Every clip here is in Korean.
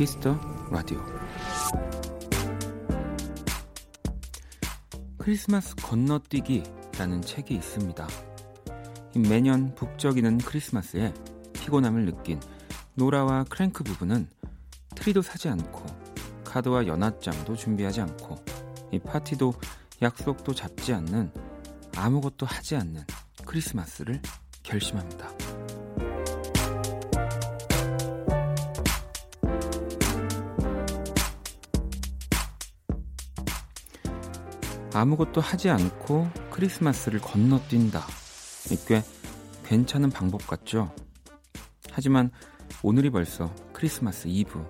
Kiss the Radio 크리스마스 건너뛰기라는 책이 있습니다. 매년 북적이는 크리스마스에 피곤함을 느낀 노라와 크랭크 부부는 트리도 사지 않고 카드와 연하장도 준비하지 않고 이 파티도 약속도 잡지 않는 아무것도 하지 않는 크리스마스를 결심합니다. 아무것도 하지 않고 크리스마스를 건너뛴다. 꽤 괜찮은 방법 같죠? 하지만 오늘이 벌써 크리스마스 이브.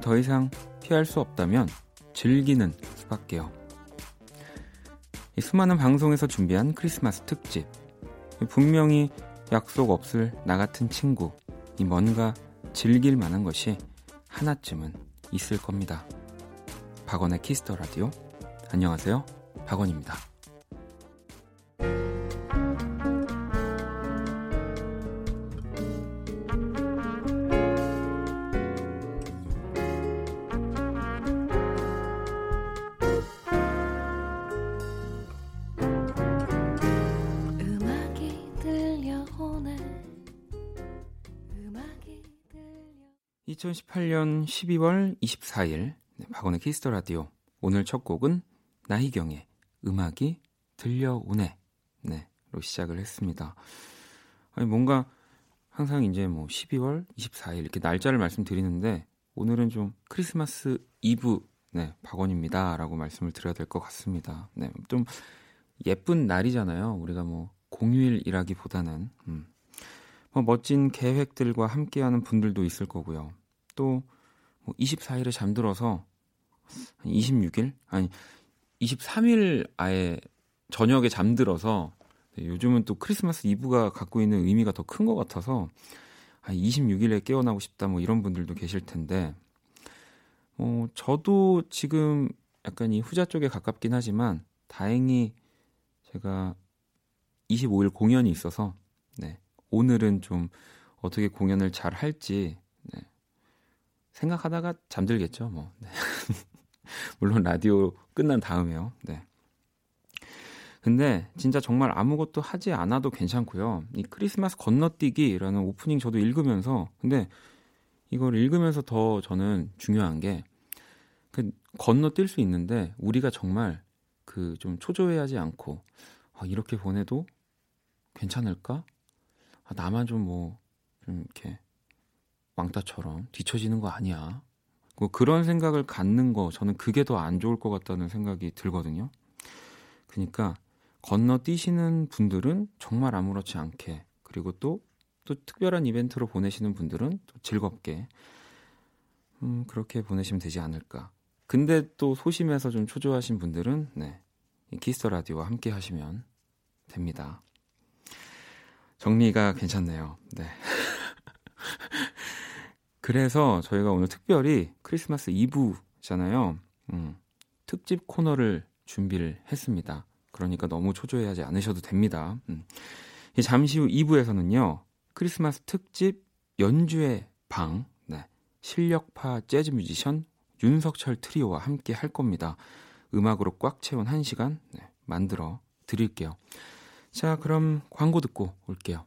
더 이상 피할 수 없다면 즐기는 수밖에요. 수많은 방송에서 준비한 크리스마스 특집. 분명히 약속 없을 나 같은 친구. 이 뭔가 즐길 만한 것이 하나쯤은 있을 겁니다. 박원의 키스터 라디오. 안녕하세요. 박원입니다. 2018년 12월 24일 네, 박원의 Kiss the Radio 오늘 첫 곡은 나희경의 음악이 들려오네 네 로 시작을 했습니다. 아니 뭔가 항상 이제 뭐 12월 24일 이렇게 날짜를 말씀드리는데 오늘은 좀 크리스마스 이브 네 박원입니다 라고 말씀을 드려야 될 것 같습니다. 네 좀 예쁜 날이잖아요. 우리가 뭐 공휴일이라기보다는 음. 뭐 멋진 계획들과 함께하는 분들도 있을 거고요. 또 24일에 뭐 잠들어서 26일 아니 23일 아예 저녁에 잠들어서 네, 요즘은 또 크리스마스 이브가 갖고 있는 의미가 더 큰 것 같아서 아, 26일에 깨어나고 싶다 뭐 이런 분들도 계실 텐데 어, 저도 지금 약간 이 후자 쪽에 가깝긴 하지만 다행히 제가 25일 공연이 있어서 네, 오늘은 좀 어떻게 공연을 잘 할지 네, 생각하다가 잠들겠죠, 뭐. 네. 물론 라디오 끝난 다음에요. 네. 근데 진짜 정말 아무것도 하지 않아도 괜찮고요. 이 크리스마스 건너뛰기라는 오프닝 저도 읽으면서 근데 이걸 읽으면서 더 저는 중요한 게 그 건너뛸 수 있는데 우리가 정말 그 좀 초조해하지 않고 아, 이렇게 보내도 괜찮을까? 아, 나만 좀 뭐좀 뭐, 이렇게 왕따처럼 뒤처지는 거 아니야. 뭐 그런 생각을 갖는 거 저는 그게 더 안 좋을 것 같다는 생각이 들거든요. 그러니까 건너뛰시는 분들은 정말 아무렇지 않게 그리고 또또 특별한 이벤트로 보내시는 분들은 또 즐겁게 음, 그렇게 보내시면 되지 않을까. 근데 또 소심해서 좀 초조하신 분들은 네. Kiss the Radio와 함께 하시면 됩니다. 정리가 괜찮네요. 네. 그래서 저희가 오늘 특별히 크리스마스 이브잖아요. 음, 특집 코너를 준비를 했습니다. 그러니까 너무 초조해하지 않으셔도 됩니다. 음. 잠시 후 2부에서는요. 크리스마스 특집 연주의 방, 네. 실력파 재즈 뮤지션 윤석철 트리오와 함께 할 겁니다. 음악으로 꽉 채운 한 시간 네, 만들어 드릴게요. 자, 그럼 광고 듣고 올게요.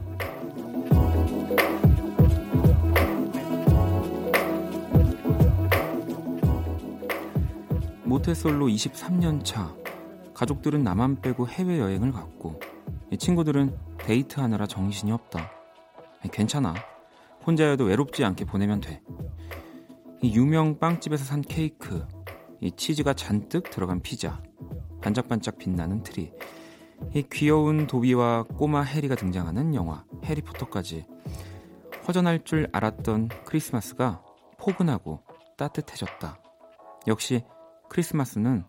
모태솔로 23년 차. 가족들은 나만 빼고 해외여행을 갔고 친구들은 데이트하느라 정신이 없다. 괜찮아. 혼자여도 외롭지 않게 보내면 돼. 유명 빵집에서 산 케이크 이 치즈가 잔뜩 들어간 피자 반짝반짝 빛나는 트리 이 귀여운 도비와 꼬마 해리가 등장하는 영화 해리포터까지. 허전할 줄 알았던 크리스마스가 포근하고 따뜻해졌다. 역시 크리스마스는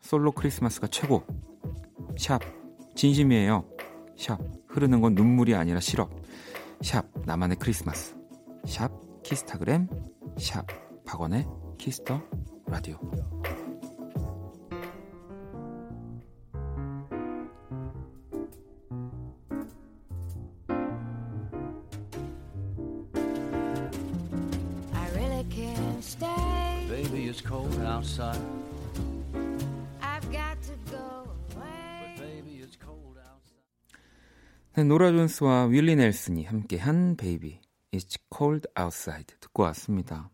솔로 크리스마스가 최고. 샵 진심이에요. 샵 흐르는 건 눈물이 아니라 시럽. 샵 나만의 크리스마스. 샵 키스타그램. 샵 박원의 Kiss the Radio. outside. 노라 존스와 윌리 넬슨이 함께한 Baby, It's Cold Outside 듣고 왔습니다.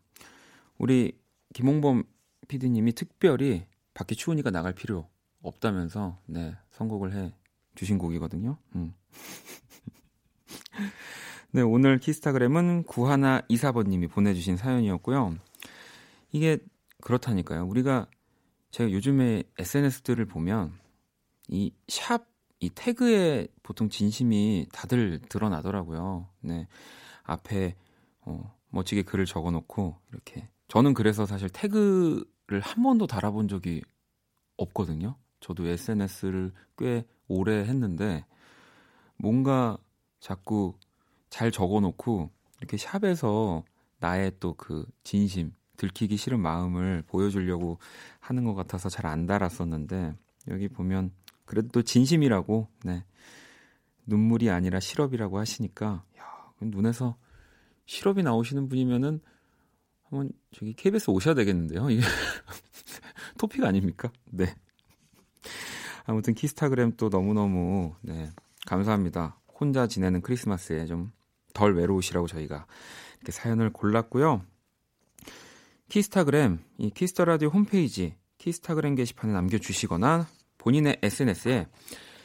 우리 김홍범 PD님이 특별히 밖에 추우니까 나갈 필요 없다면서 네 선곡을 해 주신 곡이거든요. 음. 네 오늘 키스타그램은 구하나 이사번님이 보내주신 사연이었고요. 이게 그렇다니까요. 우리가 제가 요즘에 SNS들을 보면 이 샵, 이 태그에 보통 진심이 다들 드러나더라고요. 네. 앞에 어, 멋지게 글을 적어 놓고 이렇게 저는 그래서 사실 태그를 한 번도 달아본 적이 없거든요. 저도 SNS를 꽤 오래 했는데 뭔가 자꾸 잘 적어 놓고 이렇게 샵에서 나의 또 그 진심 들키기 싫은 마음을 보여주려고 하는 것 같아서 잘 안 달았었는데 여기 보면 그래도 또 진심이라고 네. 눈물이 아니라 시럽이라고 하시니까 야, 눈에서 시럽이 나오시는 분이면은 한번 저기 KBS 오셔야 되겠는데요. 이게 토픽 아닙니까? 네. 아무튼 키스타그램 또 너무너무 네. 감사합니다. 혼자 지내는 크리스마스에 좀 덜 외로우시라고 저희가 이렇게 사연을 골랐고요. 키스타그램, 이 Kiss the Radio 홈페이지 키스타그램 게시판에 남겨 주시거나 본인의 SNS에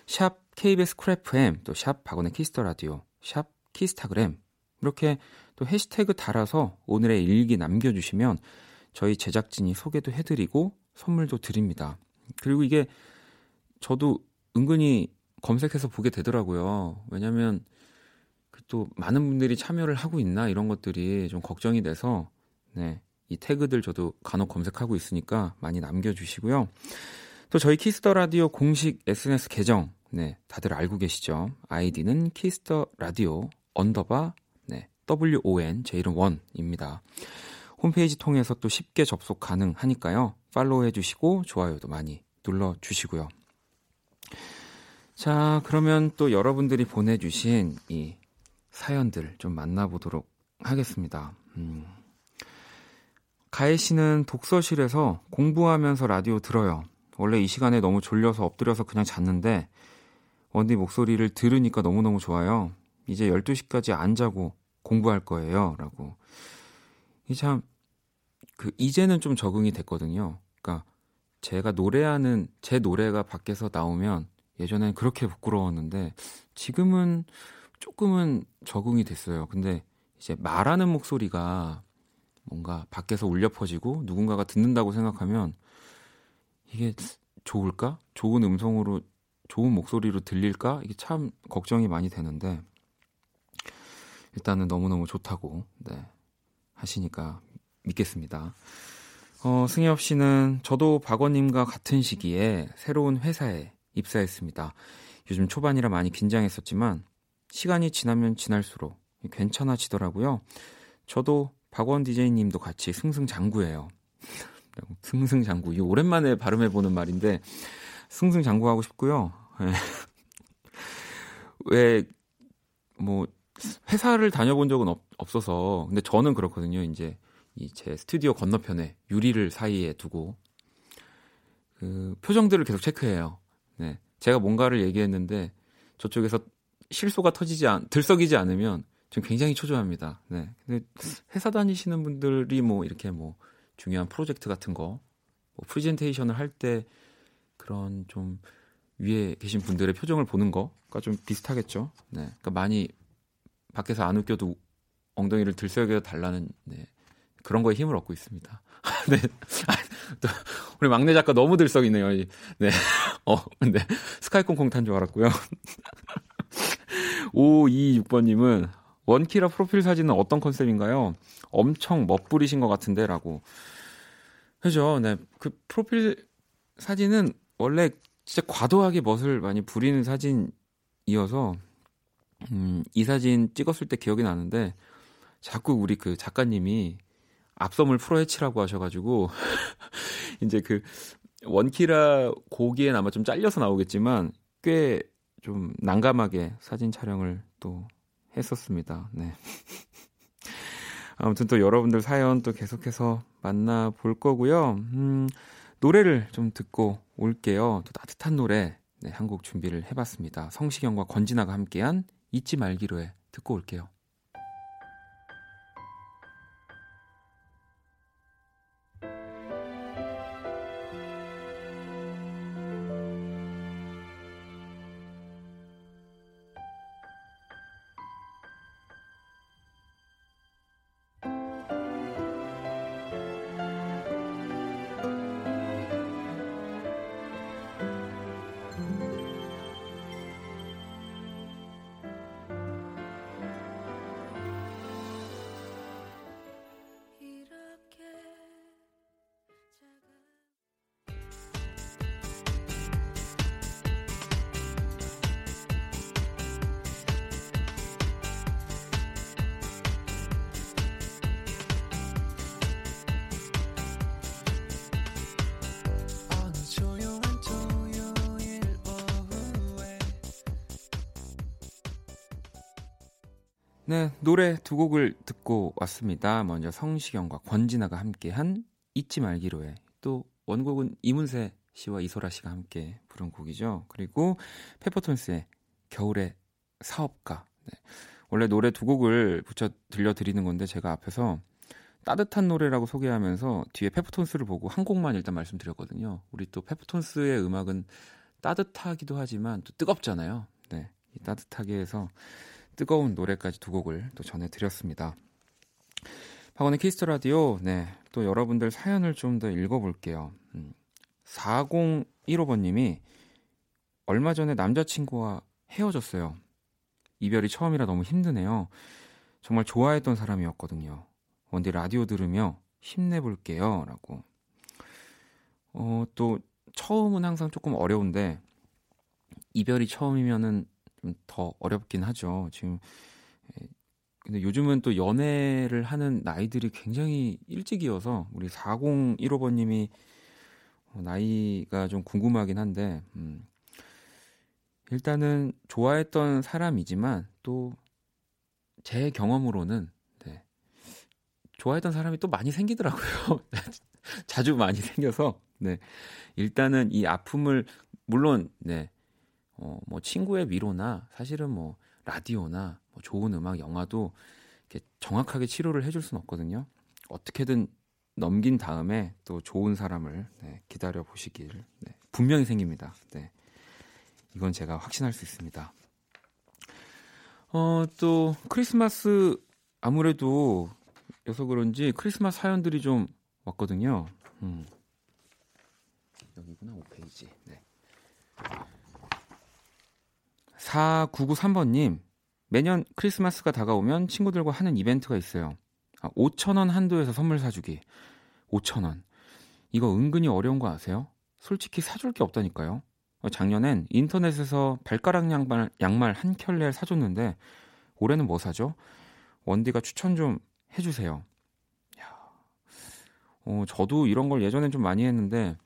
샵 KBS Cool FM 또 샵 박원의 Kiss the Radio 샵 키스타그램 이렇게 또 해시태그 달아서 오늘의 일기 남겨주시면 저희 제작진이 소개도 해드리고 선물도 드립니다. 그리고 이게 저도 은근히 검색해서 보게 되더라고요. 왜냐면 그 또 많은 분들이 참여를 하고 있나 이런 것들이 좀 걱정이 돼서 네. 이 태그들 저도 간혹 검색하고 있으니까 많이 남겨주시고요. 또 저희 Kiss the Radio 공식 SNS 계정, 네, 다들 알고 계시죠? 아이디는 Kiss the Radio underbar, 네, WON, 제 이름 원입니다. 홈페이지 통해서 또 쉽게 접속 가능하니까요. 팔로우 해 주시고, 좋아요도 많이 눌러 주시고요. 자, 그러면 또 여러분들이 보내 주신 이 사연들 좀 만나보도록 하겠습니다. 음. 가혜 씨는 독서실에서 공부하면서 라디오 들어요. 원래 이 시간에 너무 졸려서 엎드려서 그냥 잤는데 원디 목소리를 들으니까 너무너무 좋아요. 이제 12시까지 안 자고 공부할 거예요. 라고. 이 참, 그, 이제는 좀 적응이 됐거든요. 그러니까 제가 노래하는, 제 노래가 밖에서 나오면 예전엔 그렇게 부끄러웠는데 지금은 조금은 적응이 됐어요. 근데 이제 말하는 목소리가 뭔가 밖에서 울려 퍼지고 누군가가 듣는다고 생각하면 이게 좋을까? 좋은 음성으로 좋은 목소리로 들릴까? 이게 참 걱정이 많이 되는데 일단은 너무너무 좋다고 네. 하시니까 믿겠습니다. 어, 승엽 씨는 저도 박원님과 같은 시기에 새로운 회사에 입사했습니다. 요즘 초반이라 많이 긴장했었지만 시간이 지나면 지날수록 괜찮아지더라고요. 저도 박원 디제이님도 같이 승승장구예요. 승승장구. 이 오랜만에 발음해 보는 말인데 승승장구하고 싶고요. 예. 왜, 뭐, 회사를 다녀본 적은 없, 없어서. 근데 저는 그렇거든요. 이제 이 제 스튜디오 건너편에 유리를 사이에 두고 그 표정들을 계속 체크해요. 네. 제가 뭔가를 얘기했는데 저쪽에서 실소가 터지지 않, 들썩이지 않으면 좀 굉장히 초조합니다. 네. 근데 회사 다니시는 분들이 뭐 이렇게 뭐 중요한 프로젝트 같은 거, 뭐 프레젠테이션을 할 때 그런 좀 위에 계신 분들의 표정을 보는 거가 좀 비슷하겠죠. 네. 그러니까 많이 밖에서 안 웃겨도 엉덩이를 들썩여 달라는 네. 그런 거에 힘을 얻고 있습니다. 네. 또 우리 막내 작가 너무 들썩이네요. 네. 어, 근데 스카이콩콩 탄 줄 알았고요. 526번님은 원키라 프로필 사진은 어떤 컨셉인가요? 엄청 멋부리신 것 같은데 라고. 그죠. 네. 그 프로필 사진은 원래 진짜 과도하게 멋을 많이 부리는 사진이어서, 음, 이 사진 찍었을 때 기억이 나는데, 자꾸 우리 그 작가님이 앞섬을 풀어헤치라고 하셔가지고, 이제 그 원키라 고기엔 아마 좀 잘려서 나오겠지만, 꽤 좀 난감하게 사진 촬영을 또 했었습니다. 네. 아무튼 또 여러분들 사연 또 계속해서 만나볼 거고요. 음, 노래를 좀 듣고 올게요. 또 따뜻한 노래 네, 한곡 준비를 해봤습니다. 성시경과 권진아가 함께한 잊지 말기로 해 듣고 올게요. 네, 노래 두 곡을 듣고 왔습니다. 먼저 성시경과 권진아가 함께한 잊지 말기로 해. 또 원곡은 이문세 씨와 이소라 씨가 함께 부른 곡이죠. 그리고 페퍼톤스의 겨울의 사업가. 네. 원래 노래 두 곡을 붙여 들려드리는 건데 제가 앞에서 따뜻한 노래라고 소개하면서 뒤에 페퍼톤스를 보고 한 곡만 일단 말씀드렸거든요. 우리 또 페퍼톤스의 음악은 따뜻하기도 하지만 또 뜨겁잖아요. 네. 따뜻하게 해서 뜨거운 노래까지 두 곡을 또 전해드렸습니다. 박원의 Kiss the Radio, 네. 또 여러분들 사연을 좀 더 읽어볼게요. 음, 4015번님이 얼마 전에 남자친구와 헤어졌어요. 이별이 처음이라 너무 힘드네요. 정말 좋아했던 사람이었거든요. 원디 라디오 들으며 힘내볼게요. 라고. 어, 또, 처음은 항상 조금 어려운데, 이별이 처음이면은 좀 더 어렵긴 하죠. 지금 근데 요즘은 또 연애를 하는 나이들이 굉장히 일찍이어서 우리 4015번님이 어, 나이가 좀 궁금하긴 한데 음, 일단은 좋아했던 사람이지만 또 제 경험으로는 네, 좋아했던 사람이 또 많이 생기더라고요. 자주 많이 생겨서 네, 일단은 이 아픔을 물론 네, 어, 뭐 친구의 위로나 사실은 뭐 라디오나 뭐 좋은 음악, 영화도 이렇게 정확하게 치료를 해줄 수는 없거든요. 어떻게든 넘긴 다음에 또 좋은 사람을 네, 기다려 보시길 네, 분명히 생깁니다. 네. 이건 제가 확신할 수 있습니다. 어, 또 크리스마스 아무래도 여서 그런지 크리스마스 사연들이 좀 왔거든요. 음. 여기구나 5페이지. 네. 4993번님, 매년 크리스마스가 다가오면 친구들과 하는 이벤트가 있어요. 아, 5천원 한도에서 선물 사주기. 5천원. 이거 은근히 어려운 거 아세요? 솔직히 사줄 게 없다니까요. 어, 작년엔 인터넷에서 발가락 양말, 양말 한 켤레 사줬는데, 올해는 뭐 사죠? 원디가 추천 좀 해주세요. 야, 어, 저도 이런 걸 예전엔 좀 많이 했는데,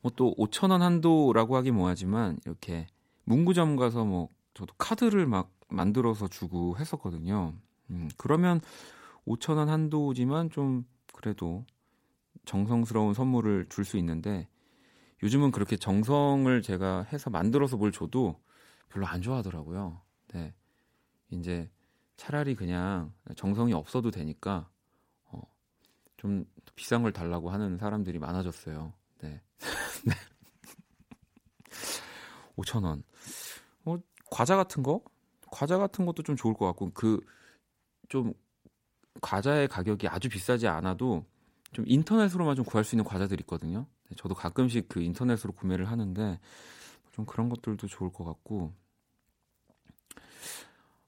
뭐 또 5천 원 한도라고 하기 뭐하지만, 이렇게 문구점 가서 뭐 저도 카드를 막 만들어서 주고 했었거든요. 음, 그러면 5천 원 한도지만 좀 그래도 정성스러운 선물을 줄 수 있는데 요즘은 그렇게 정성을 제가 해서 만들어서 뭘 줘도 별로 안 좋아하더라고요. 네. 이제 차라리 그냥 정성이 없어도 되니까 어, 좀 비싼 걸 달라고 하는 사람들이 많아졌어요. 네. 네. 5천 원. 뭐 과자 같은 거? 과자 같은 것도 좀 좋을 것 같고 그 좀 과자의 가격이 아주 비싸지 않아도 좀 인터넷으로만 좀 구할 수 있는 과자들이 있거든요. 네, 저도 가끔씩 그 인터넷으로 구매를 하는데 좀 그런 것들도 좋을 것 같고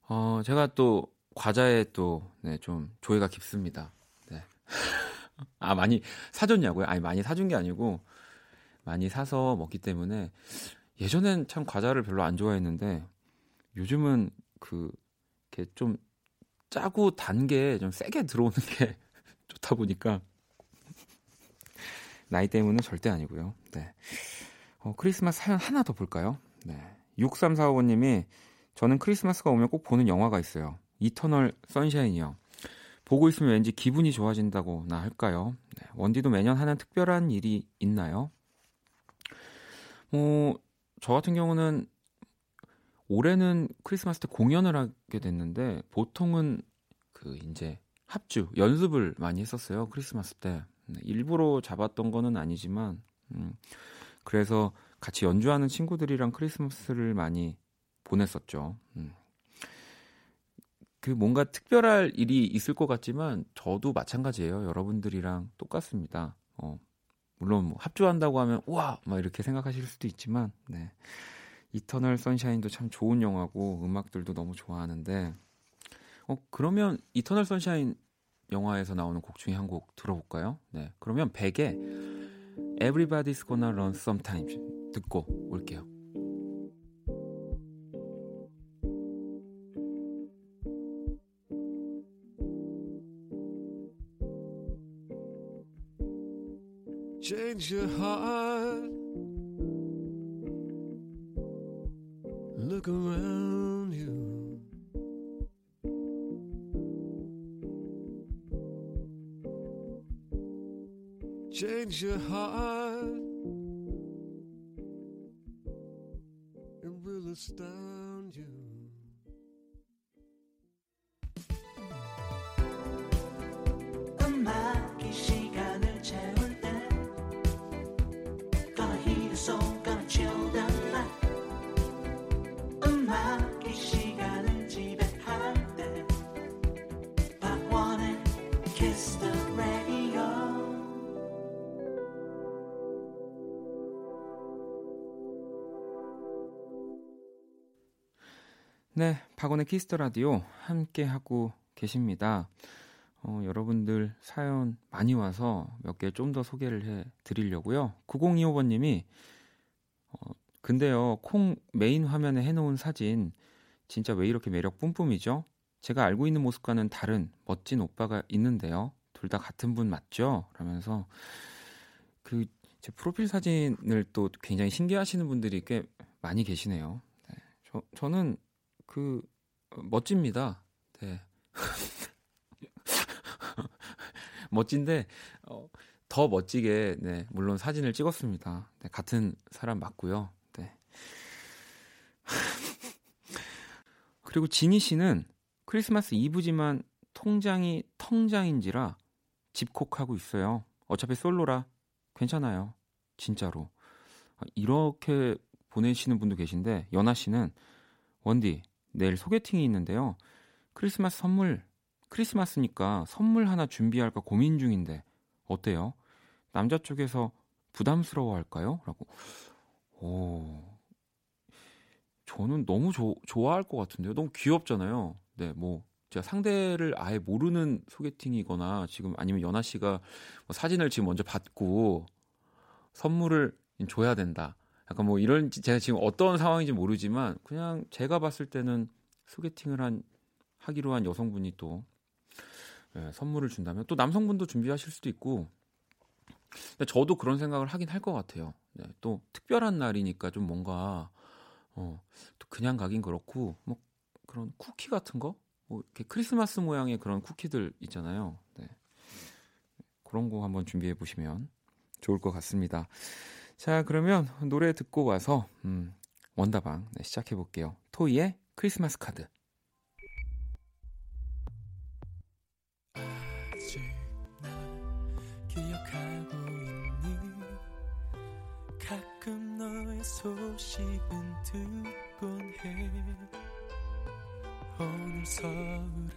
어 제가 또 과자에 또좀 네, 조예가 깊습니다. 네. 아 많이 사줬냐고요? 아니 많이 사준 게 아니고 많이 사서 먹기 때문에 예전엔 참 과자를 별로 안 좋아했는데 요즘은 그 이렇게 좀 짜고 단 게 좀 세게 들어오는 게 좋다 보니까 나이 때문에 절대 아니고요. 네. 어, 크리스마스 사연 하나 더 볼까요? 네. 6345님이 저는 크리스마스가 오면 꼭 보는 영화가 있어요. 이터널 선샤인이요. 보고 있으면 왠지 기분이 좋아진다고나 할까요? 네. 원디도 매년 하는 특별한 일이 있나요? 뭐, 저 같은 경우는 올해는 크리스마스 때 공연을 하게 됐는데 보통은 그 이제 합주 연습을 많이 했었어요 크리스마스 때 네, 일부러 잡았던 거는 아니지만 음, 그래서 같이 연주하는 친구들이랑 크리스마스를 많이 보냈었죠. 음. 그 뭔가 특별할 일이 있을 것 같지만 저도 마찬가지예요. 여러분들이랑 똑같습니다. 어, 물론 뭐 합주한다고 하면 우와 막 이렇게 생각하실 수도 있지만 네. Eternal Sunshine도 참 좋은 영화고 음악들도 너무 좋아하는데 어 그러면 Eternal Sunshine 영화에서 나오는 곡 중에 한 곡 들어볼까요? 네. 그러면 Beck의 Everybody's Gotta Learn Sometime 듣고 올게요. change your heart. 박원의 Kiss the Radio 함께 하고 계십니다. 어, 여러분들 사연 많이 와서 몇 개 좀 더 소개를 해 드리려고요. 9025번님이 어, 근데요, 콩 메인 화면에 해놓은 사진 진짜 왜 이렇게 매력 뿜뿜이죠? 제가 알고 있는 모습과는 다른 멋진 오빠가 있는데요. 둘 다 같은 분 맞죠? 라면서 그 제 프로필 사진을 또 굉장히 신기하시는 분들이 꽤 많이 계시네요. 네, 저, 저는 그 멋집니다. 네. 멋진데 어, 더 멋지게 네, 물론 사진을 찍었습니다. 네, 같은 사람 맞고요. 네. 그리고 지니 씨는 크리스마스 이브지만 통장이 통장인지라 집콕하고 있어요. 어차피 솔로라 괜찮아요. 진짜로. 이렇게 보내시는 분도 계신데 연아 씨는 원디 내일 소개팅이 있는데요. 크리스마스 선물, 크리스마스니까 선물 하나 준비할까 고민 중인데 어때요? 남자 쪽에서 부담스러워 할까요? 라고. 오. 저는 너무 조, 좋아할 것 같은데요. 너무 귀엽잖아요. 네, 뭐 제가 상대를 아예 모르는 소개팅이거나 지금 아니면 연아 씨가 뭐 사진을 지금 먼저 받고 선물을 줘야 된다. 약간 뭐 이런 제가 지금 어떤 상황인지 모르지만 그냥 제가 봤을 때는 소개팅을 한 하기로 한 여성분이 또 예, 선물을 준다면 또 남성분도 준비하실 수도 있고 저도 그런 생각을 하긴 할 것 같아요. 네, 또 특별한 날이니까 좀 뭔가 어, 또 그냥 가긴 그렇고 뭐 그런 쿠키 같은 거, 뭐 이렇게 크리스마스 모양의 그런 쿠키들 있잖아요. 네. 그런 거 한번 준비해 보시면 좋을 것 같습니다. 자, 그러면 노래 듣고 와서 음, 원다방 네, 시작해 볼게요. 토이의 크리스마스 카드. 소식은 듣곤 해 오늘 서울에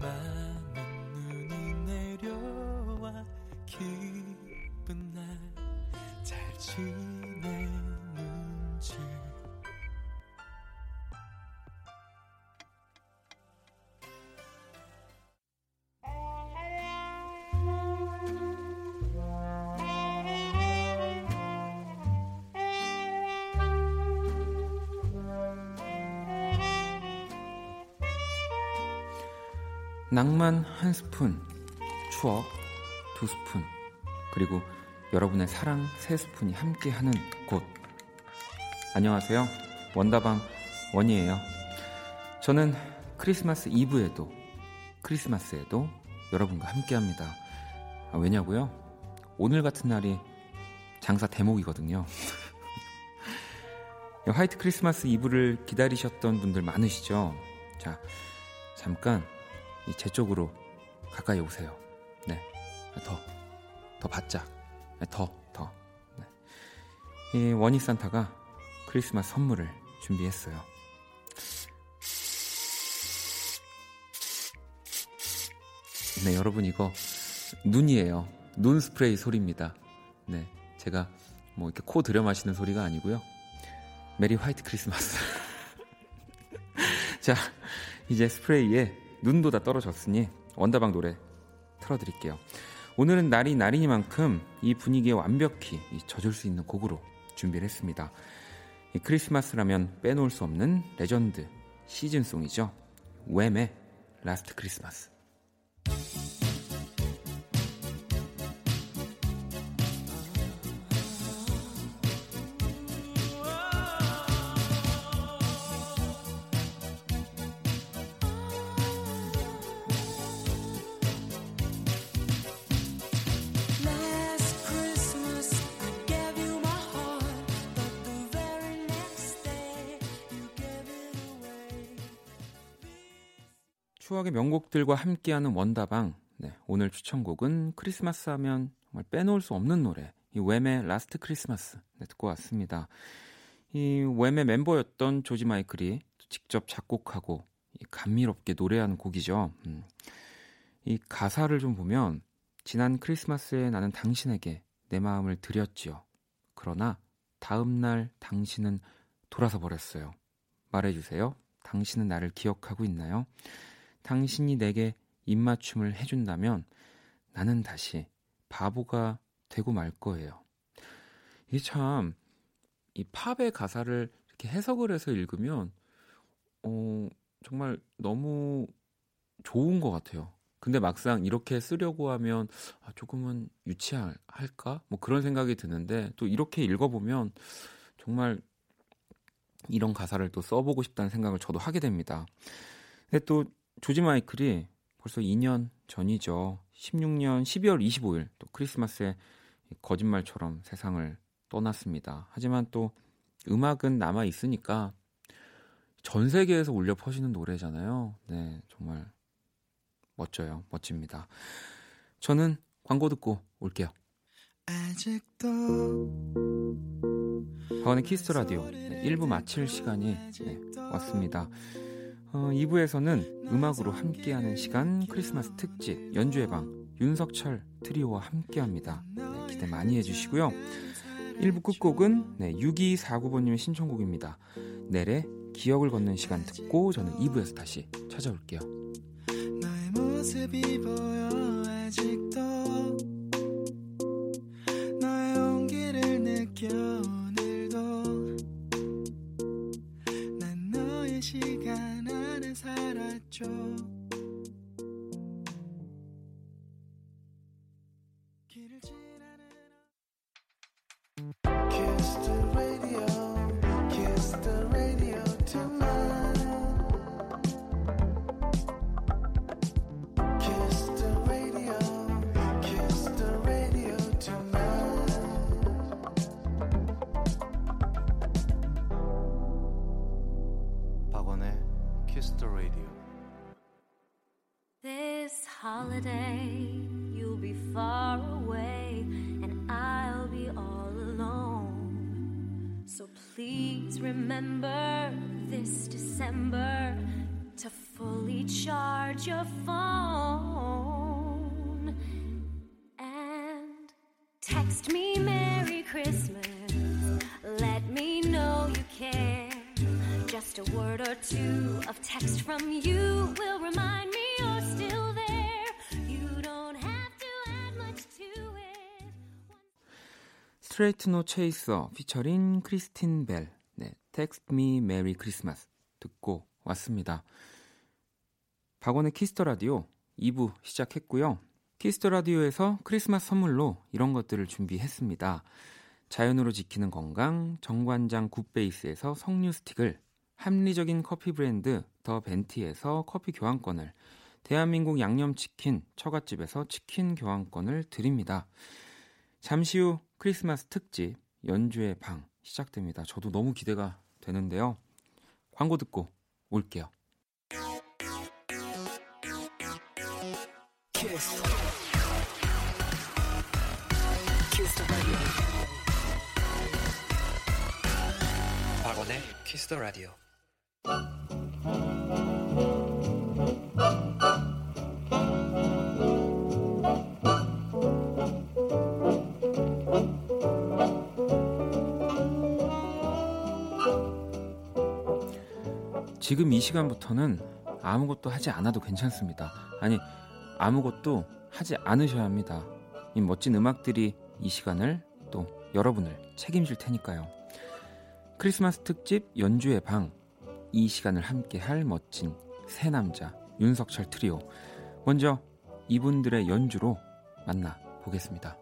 많은 눈이 내려와 기 낭만 한 스푼, 추억 두 스푼, 그리고 여러분의 사랑 세 스푼이 함께하는 곳. 안녕하세요. 원다방 원이에요. 저는 크리스마스 이브에도 크리스마스에도 여러분과 함께합니다. 아, 왜냐고요? 오늘 같은 날이 장사 대목이거든요. 화이트 크리스마스 이브를 기다리셨던 분들 많으시죠? 자, 잠깐 제 쪽으로 가까이 오세요. 네. 더, 더 바짝. 네, 더, 더. 네. 이 원희 산타가 크리스마스 선물을 준비했어요. 네, 여러분 이거 눈이에요. 눈 스프레이 소리입니다. 네, 제가 뭐 이렇게 코 들여 마시는 소리가 아니고요. Merry White Christmas. 자, 이제 스프레이에 눈도 다 떨어졌으니 원다방 노래 틀어드릴게요. 오늘은 날이 날이니만큼 이 분위기에 완벽히 젖을 수 있는 곡으로 준비를 했습니다. 크리스마스라면 빼놓을 수 없는 legend season song이죠. Wham!의 Last Christmas. 추억의 명곡들과 함께하는 원다방. 네, 오늘 추천곡은 크리스마스 하면 정말 빼놓을 수 없는 노래. 이 Wham!의 Last Christmas 네, 듣고 왔습니다. 이 Wham!의 멤버였던 조지 마이클이 직접 작곡하고 감미롭게 노래한 곡이죠. 음. 이 가사를 좀 보면 지난 크리스마스에 나는 당신에게 내 마음을 드렸지요. 그러나 다음 날 당신은 돌아서 버렸어요. 말해주세요. 당신은 나를 기억하고 있나요? 당신이 내게 입맞춤을 해준다면 나는 다시 바보가 되고 말 거예요. 이게 참, 이 팝의 가사를 이렇게 해석을 해서 읽으면, 어, 정말 너무 좋은 것 같아요. 근데 막상 이렇게 쓰려고 하면 아, 조금은 유치할까? 뭐 그런 생각이 드는데 또 이렇게 읽어보면 정말 이런 가사를 또 써보고 싶다는 생각을 저도 하게 됩니다. 근데 또 조지 마이클이 벌써 2년 전이죠. 16년 12월 25일 또 크리스마스에 거짓말처럼 세상을 떠났습니다. 하지만 또 음악은 남아 있으니까 전 세계에서 울려 퍼지는 노래잖아요. 네, 정말 멋져요. 멋집니다. 저는 광고 듣고 올게요. 아직도 박원의 Kiss the Radio 1부 마칠 시간이 네, 왔습니다. 어, 2부에서는 음악으로 함께하는 시간 크리스마스 특집 연주의 방 윤석철 트리오와 함께합니다. 네, 기대 많이 해주시고요. 1부 끝곡은 네, 6249번님의 신청곡입니다. 넬의 기억을 걷는 시간 듣고 저는 2부에서 다시 찾아올게요. 너 살 care. Just a word or two of text from you will remind me you're still there. You don't have to add much to it. 스트레이트 노 체이서 피처링 크리스틴 벨 네, Text Me Merry Christmas 듣고 왔습니다. 박원의 키스터 라디오 2부 시작했고요. 키스터 라디오에서 크리스마스 선물로 이런 것들을 준비했습니다. 자연으로 지키는 건강, 정관장 Good Base에서 석류 스틱을, 합리적인 커피 브랜드 The Venti에서 커피 교환권을, 대한민국 양념치킨 처갓집에서 치킨 교환권을 드립니다. 잠시 후 크리스마스 특집 연주의 방 시작됩니다. 저도 너무 기대가 되는데요. 광고 듣고 올게요. 키스 키스 박원의 키스 더 라디오 지금 이 시간부터는 아무것도 하지 않아도 괜찮습니다. 아니, 아무것도 하지 않으셔야 합니다. 이 멋진 음악들이 이 시간을 또 여러분을 책임질 테니까요. 크리스마스 특집 연주의 방. 이 시간을 함께 할 멋진 새 남자 윤석철 트리오. 먼저 이분들의 연주로 만나 보겠습니다.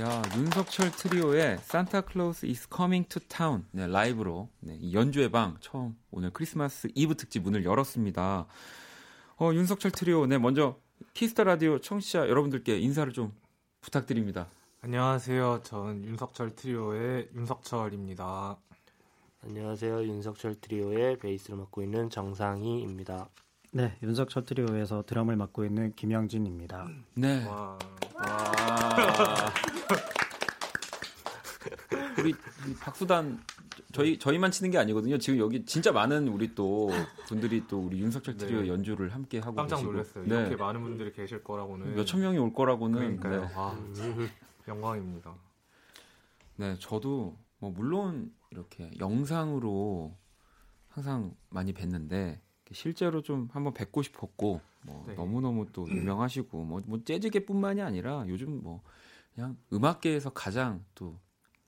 야, 윤석철 트리오의 Santa Claus is Coming to Town 네, 라이브로 네, 이 연주의 방 처음 오늘 크리스마스 이브 특집 문을 열었습니다. 어, 윤석철 트리오 네, 먼저 Kiss the Radio 청취자 여러분들께 인사를 좀 부탁드립니다. 안녕하세요. 저는 윤석철 트리오의 윤석철입니다. 안녕하세요. 윤석철 트리오의 베이스를 맡고 있는 정상희입니다. 네, 윤석철 트리오에서 드럼을 맡고 있는 김영진입니다. 네. 와, 와. 우리 이 박수단 저희 저희만 치는 게 아니거든요. 지금 여기 진짜 많은 우리 또 분들이 또 우리 윤석철 트리오 네. 연주를 함께 하고 깜짝 계시고 놀랐어요. 네. 이렇게 많은 분들이 계실 거라고는. 몇 천 명이 올 거라고는 그러니까요. 네. 와, 영광입니다. 네, 저도 뭐 물론 이렇게 영상으로 항상 많이 뵀는데 실제로 좀 한번 뵙고 싶었고 뭐 네. 너무너무 또 유명하시고 뭐, 뭐 재즈계뿐만이 아니라 요즘 뭐 그냥 음악계에서 가장 또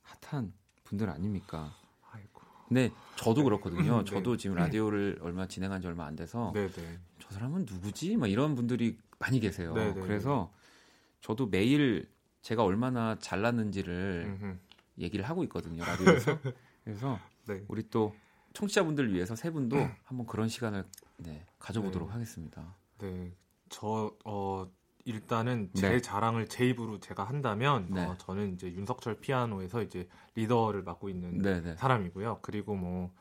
핫한 분들 아닙니까? 아이고. 근데 저도 그렇거든요. 네. 저도 지금 라디오를 얼마 진행한 지 얼마 안 돼서 네, 네. 저 사람은 누구지? 막 이런 분들이 많이 계세요. 네, 네, 그래서 저도 매일 제가 얼마나 잘났는지를 음흠. 얘기를 하고 있거든요 라디오에서. 그래서 네. 우리 또 청취자분들 위해서 세 분도 한번 그런 시간을 네, 가져보도록 네. 하겠습니다. 네. 저 어, 일단은 제 네. 자랑을 제 입으로 제가 한다면 네. 어, 저는 이제 윤석철 피아노에서 이제 리더를 맡고 있는 네, 네. 사람이고요. 그리고 뭐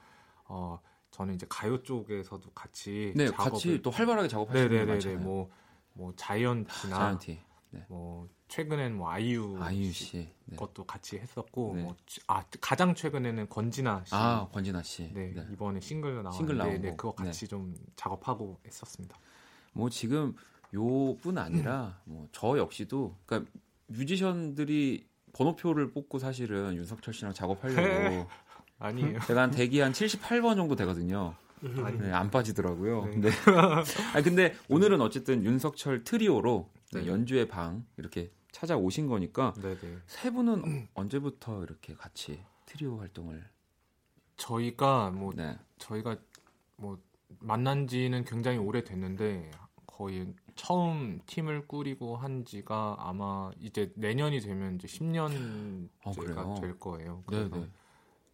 어, 저는 이제 가요 쪽에서도 같이 네, 작업을 같이 또 활발하게 작업하시는 분 네네네네 많잖아요. 뭐, 뭐 자이언티나 자이언티, 뭐 최근엔 뭐 아이유, 아이유 씨, 네. 것도 같이 했었고 네. 뭐, 아 가장 최근에는 권진아 씨 아 권진아 씨. 네, 네. 이번에 싱글 나왔는데 싱글 네, 거. 그거 같이 좀 작업하고 했었습니다. 뭐 지금 요뿐 아니라 뭐 저 역시도 그러니까 뮤지션들이 번호표를 뽑고 사실은 윤석철 씨랑 작업하려고 아니에요. 제가 한 대기 한 78번 정도 되거든요. 네, 안 빠지더라고요. 네. 근데 아 근데 오늘은 어쨌든 윤석철 트리오로 네, 네. 연주의 방 이렇게 찾아오신 거니까 네네. 세 분은 언제부터 이렇게 같이 트리오 활동을 저희가 뭐 네. 저희가 뭐 만난 지는 굉장히 오래 됐는데 거의 처음 팀을 꾸리고 한 지가 아마 이제 내년이 되면 이제 10년째가 어, 그래요? 될 거예요. 네, 그래서 네.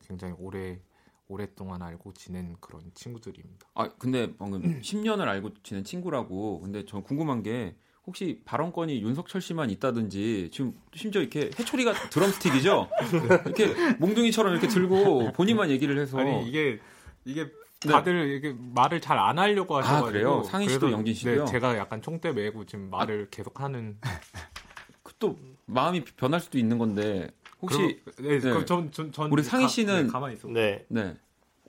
굉장히 오래 오랫동안 알고 지낸 그런 친구들입니다. 아 근데 방금 10년을 알고 지낸 친구라고 근데 저 궁금한 게 혹시 발언권이 윤석철 씨만 있다든지 지금 심지어 이렇게 해초리가 드럼스틱이죠? 이렇게 몽둥이처럼 이렇게 들고 본인만 얘기를 해서 아니 이게 이게 네. 다들 이게 말을 잘 안 하려고 아, 하셔가지고 그래요? 상희 씨도 영진 씨도요? 아. 네, 제가 약간 총대 메고 지금 말을 계속 하는 그 또 마음이 변할 수도 있는 건데 혹시 그럼- 네, 네. 그럼 전, 전, 전 우리 상희 가- 씨는- 네, 가만히 있어. 네, 네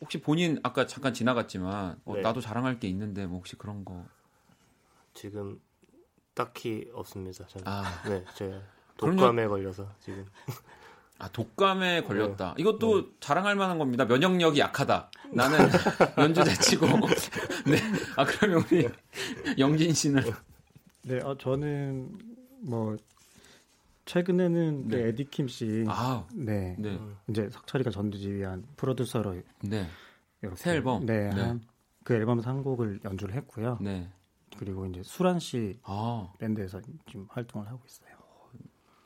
혹시 본인 아까 잠깐 지나갔지만 어, 네. 나도 자랑할 게 있는데 뭐 혹시 그런 거 지금 딱히 없습니다. 저는. 아. 네, 제가 그럼요. 독감에 걸려서 지금. 아, 독감에 걸렸다. 이것도 네. 자랑할 만한 겁니다. 면역력이 약하다. 나는 연주 자치고. 네. 아, 그러면 우리 영진 씨는. 네, 어, 저는 뭐 최근에는 네. 네, 에디킴 씨, 아, 네, 네. 이제 석철이가 전두지휘한 프로듀서로 네. 이렇게 새 앨범? 네, 네. 한, 그 앨범에서 한 곡을 연주를 했고요. 네. 그리고 이제 수란 씨 아, 밴드에서 지금 활동을 하고 있어요.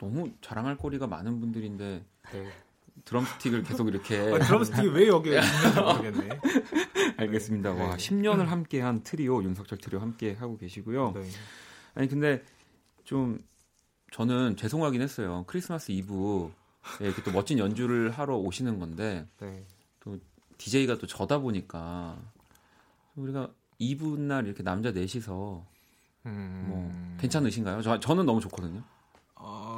너무 자랑할 거리가 많은 분들인데 네. 드럼스틱을 계속 이렇게. 아, 드럼스틱이 왜 여기에 있는지 모르겠네. 알겠습니다. 와, 10년을 함께 한 트리오, 윤석철 트리오 함께 하고 계시고요. 네. 아니, 근데 좀 저는 죄송하긴 했어요. 크리스마스 이브. 에 이렇게 또 멋진 연주를 하러 오시는 건데 네. DJ가 또 저다 보니까 우리가 2분 날 이렇게 남자 넷이서 음, 뭐 괜찮으신가요? 저, 저는 너무 좋거든요. 어...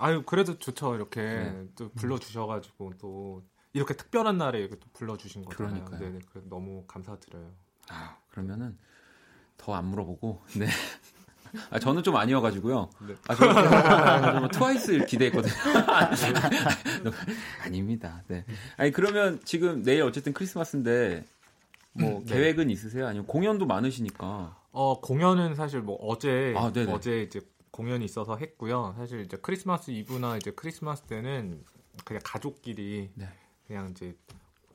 아유 그래도 좋죠 이렇게 네. 또 불러주셔가지고 또 이렇게 특별한 날에 이렇게 또 불러주신 거잖아요. 그러니까요. 네네 그래서 너무 감사드려요. 아, 그러면은 더 안 물어보고 네. 아, 저는 좀 아니어가지고요. 네. 아, 저, 저, 저 트와이스 기대했거든요. 아닙니다. 네. 아니 그러면 지금 내일 어쨌든 크리스마스인데 뭐 네. 계획은 있으세요? 아니면 공연도 많으시니까. 어 공연은 사실 뭐 어제 아. 어제 이제 공연이 있어서 했고요. 사실 이제 크리스마스 이브나 이제 크리스마스 때는 그냥 가족끼리 네. 그냥 이제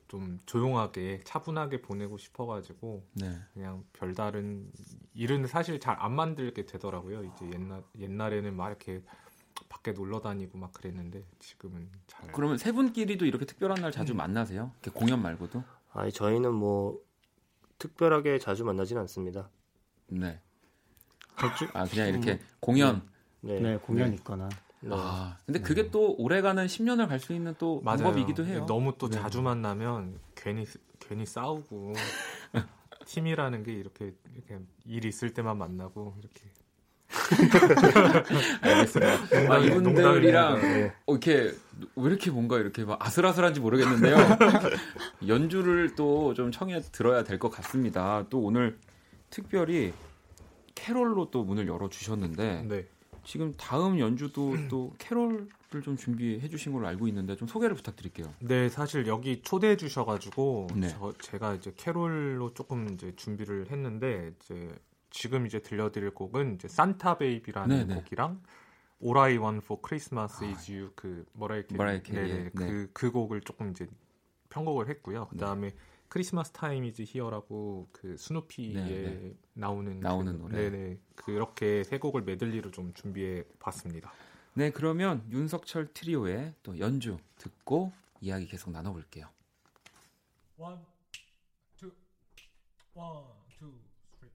좀 조용하게 차분하게 보내고 싶어가지고 네. 그냥 별다른 일은 사실 잘 안 만들게 되더라고요. 이제 옛날 옛날에는 막 이렇게 밖에 놀러 다니고 막 그랬는데 지금은 잘 그러면 세 분끼리도 이렇게 특별한 날 자주 만나세요? 이렇게 공연 말고도? 아니 저희는 뭐 특별하게 자주 만나진 않습니다. 네. 격주 아 그냥 이렇게 공연. 네. 네 공연 있거나 네. 아 근데 그게 또 오래가는 10년을 갈 수 있는 또 맞아요. 방법이기도 해요. 너무 또 네. 자주 만나면 괜히 괜히 싸우고 팀이라는 게 이렇게 이렇게 일 있을 때만 만나고 이렇게 알겠습니다. 아, 이분들이랑. 어, 이렇게 왜 이렇게 뭔가 이렇게 막 아슬아슬한지 모르겠는데요. 연주를 또 좀 청해 들어야 될 것 같습니다. 또 오늘 특별히 캐롤로 또 문을 열어 주셨는데 네. 지금 다음 연주도 또 캐롤을 좀 준비해 주신 걸로 알고 있는데 좀 소개를 부탁드릴게요. 네, 사실 여기 초대해 주셔가지고 네. 저, 제가 이제 캐롤로 조금 이제 준비를 했는데 이제 지금 이제 들려드릴 곡은 이제 Santa Baby라는 네, 네. 곡이랑 All I Want for Christmas is You 그 머라이 캐리, 머라이어 캐리의, 네네, 네. 그, 그 곡을 조금 이제 편곡을 했고요. 그 다음에 Christmas Time is Here라고 그 스누피에 네, 네. 나오는 나오는 그, 노래. 네네 그렇게 세 곡을 메들리로 좀 준비해 봤습니다. 네, 그러면 윤석철 트리오의 또 연주 듣고 이야기 계속 나눠 볼게요. One, two, one, two, three.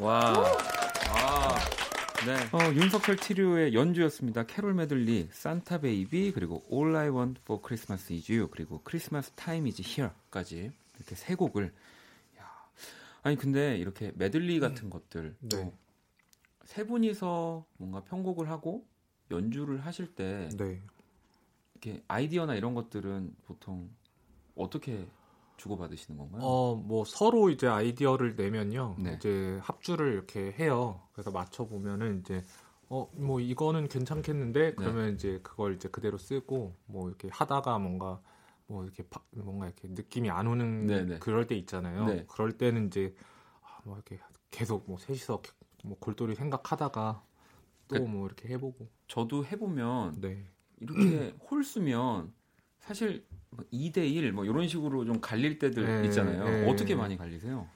와. 아. 네. 어, 윤석철 트리오의 연주였습니다. 캐롤 메들리, Santa Baby, 그리고 All I Want for Christmas is You, 그리고 Christmas Time is Here까지 이렇게 세 곡을. 야. 아니 근데 이렇게 메들리 같은 것들 네. 세 분이서 뭔가 편곡을 하고 연주를 하실 때 네. 이렇게 아이디어나 이런 것들은 보통 어떻게 주고받으시는 건가요? 어, 뭐 서로 이제 아이디어를 내면요. 네. 이제 합주를 이렇게 해요. 그래서 맞춰 보면은 이제 어, 뭐 이거는 괜찮겠는데 그러면 이제 그걸 이제 그대로 쓰고 뭐 이렇게 하다가 뭔가 뭐 이렇게 파- 뭔가 이렇게 느낌이 안 오는 네, 네. 그럴 때 있잖아요. 네. 그럴 때는 이제 아, 뭐 이렇게 계속 뭐 셋이서 뭐 골똘히 생각하다가 또 그- 뭐 이렇게 해보고. 저도 해보면 네. 이렇게 홀 쓰면 사실 2대1 뭐 이런 식으로 좀 갈릴 때들 네, 있잖아요. 네. 어떻게 많이 갈리세요?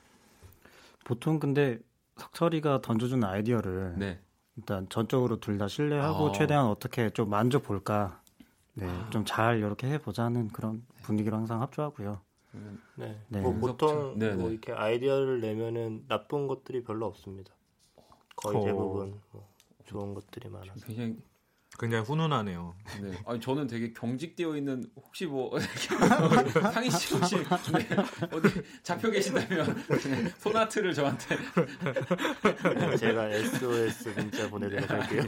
보통 근데 석철이가 던져준 아이디어를 네. 일단 전적으로 둘 다 신뢰하고 아. 최대한 어떻게 좀 만져 볼까. 네, 아. 좀잘 이렇게 해보자는 그런 분위기로 항상 합주하고요. 네. 네. 뭐 보통 네, 뭐 네. 이렇게 아이디어를 내면은 나쁜 것들이 별로 없습니다. 거의 어. 대부분 뭐 좋은 것들이 많아서. 굉장히 굉장히 훈훈하네요. 네. 아니 저는 되게 경직되어 있는 혹시 뭐 상희 씨 혹시 네, 어디 잡혀 계신다면 네, 소나트를 저한테 네, 제가 SOS 문자 보내도록 할게요.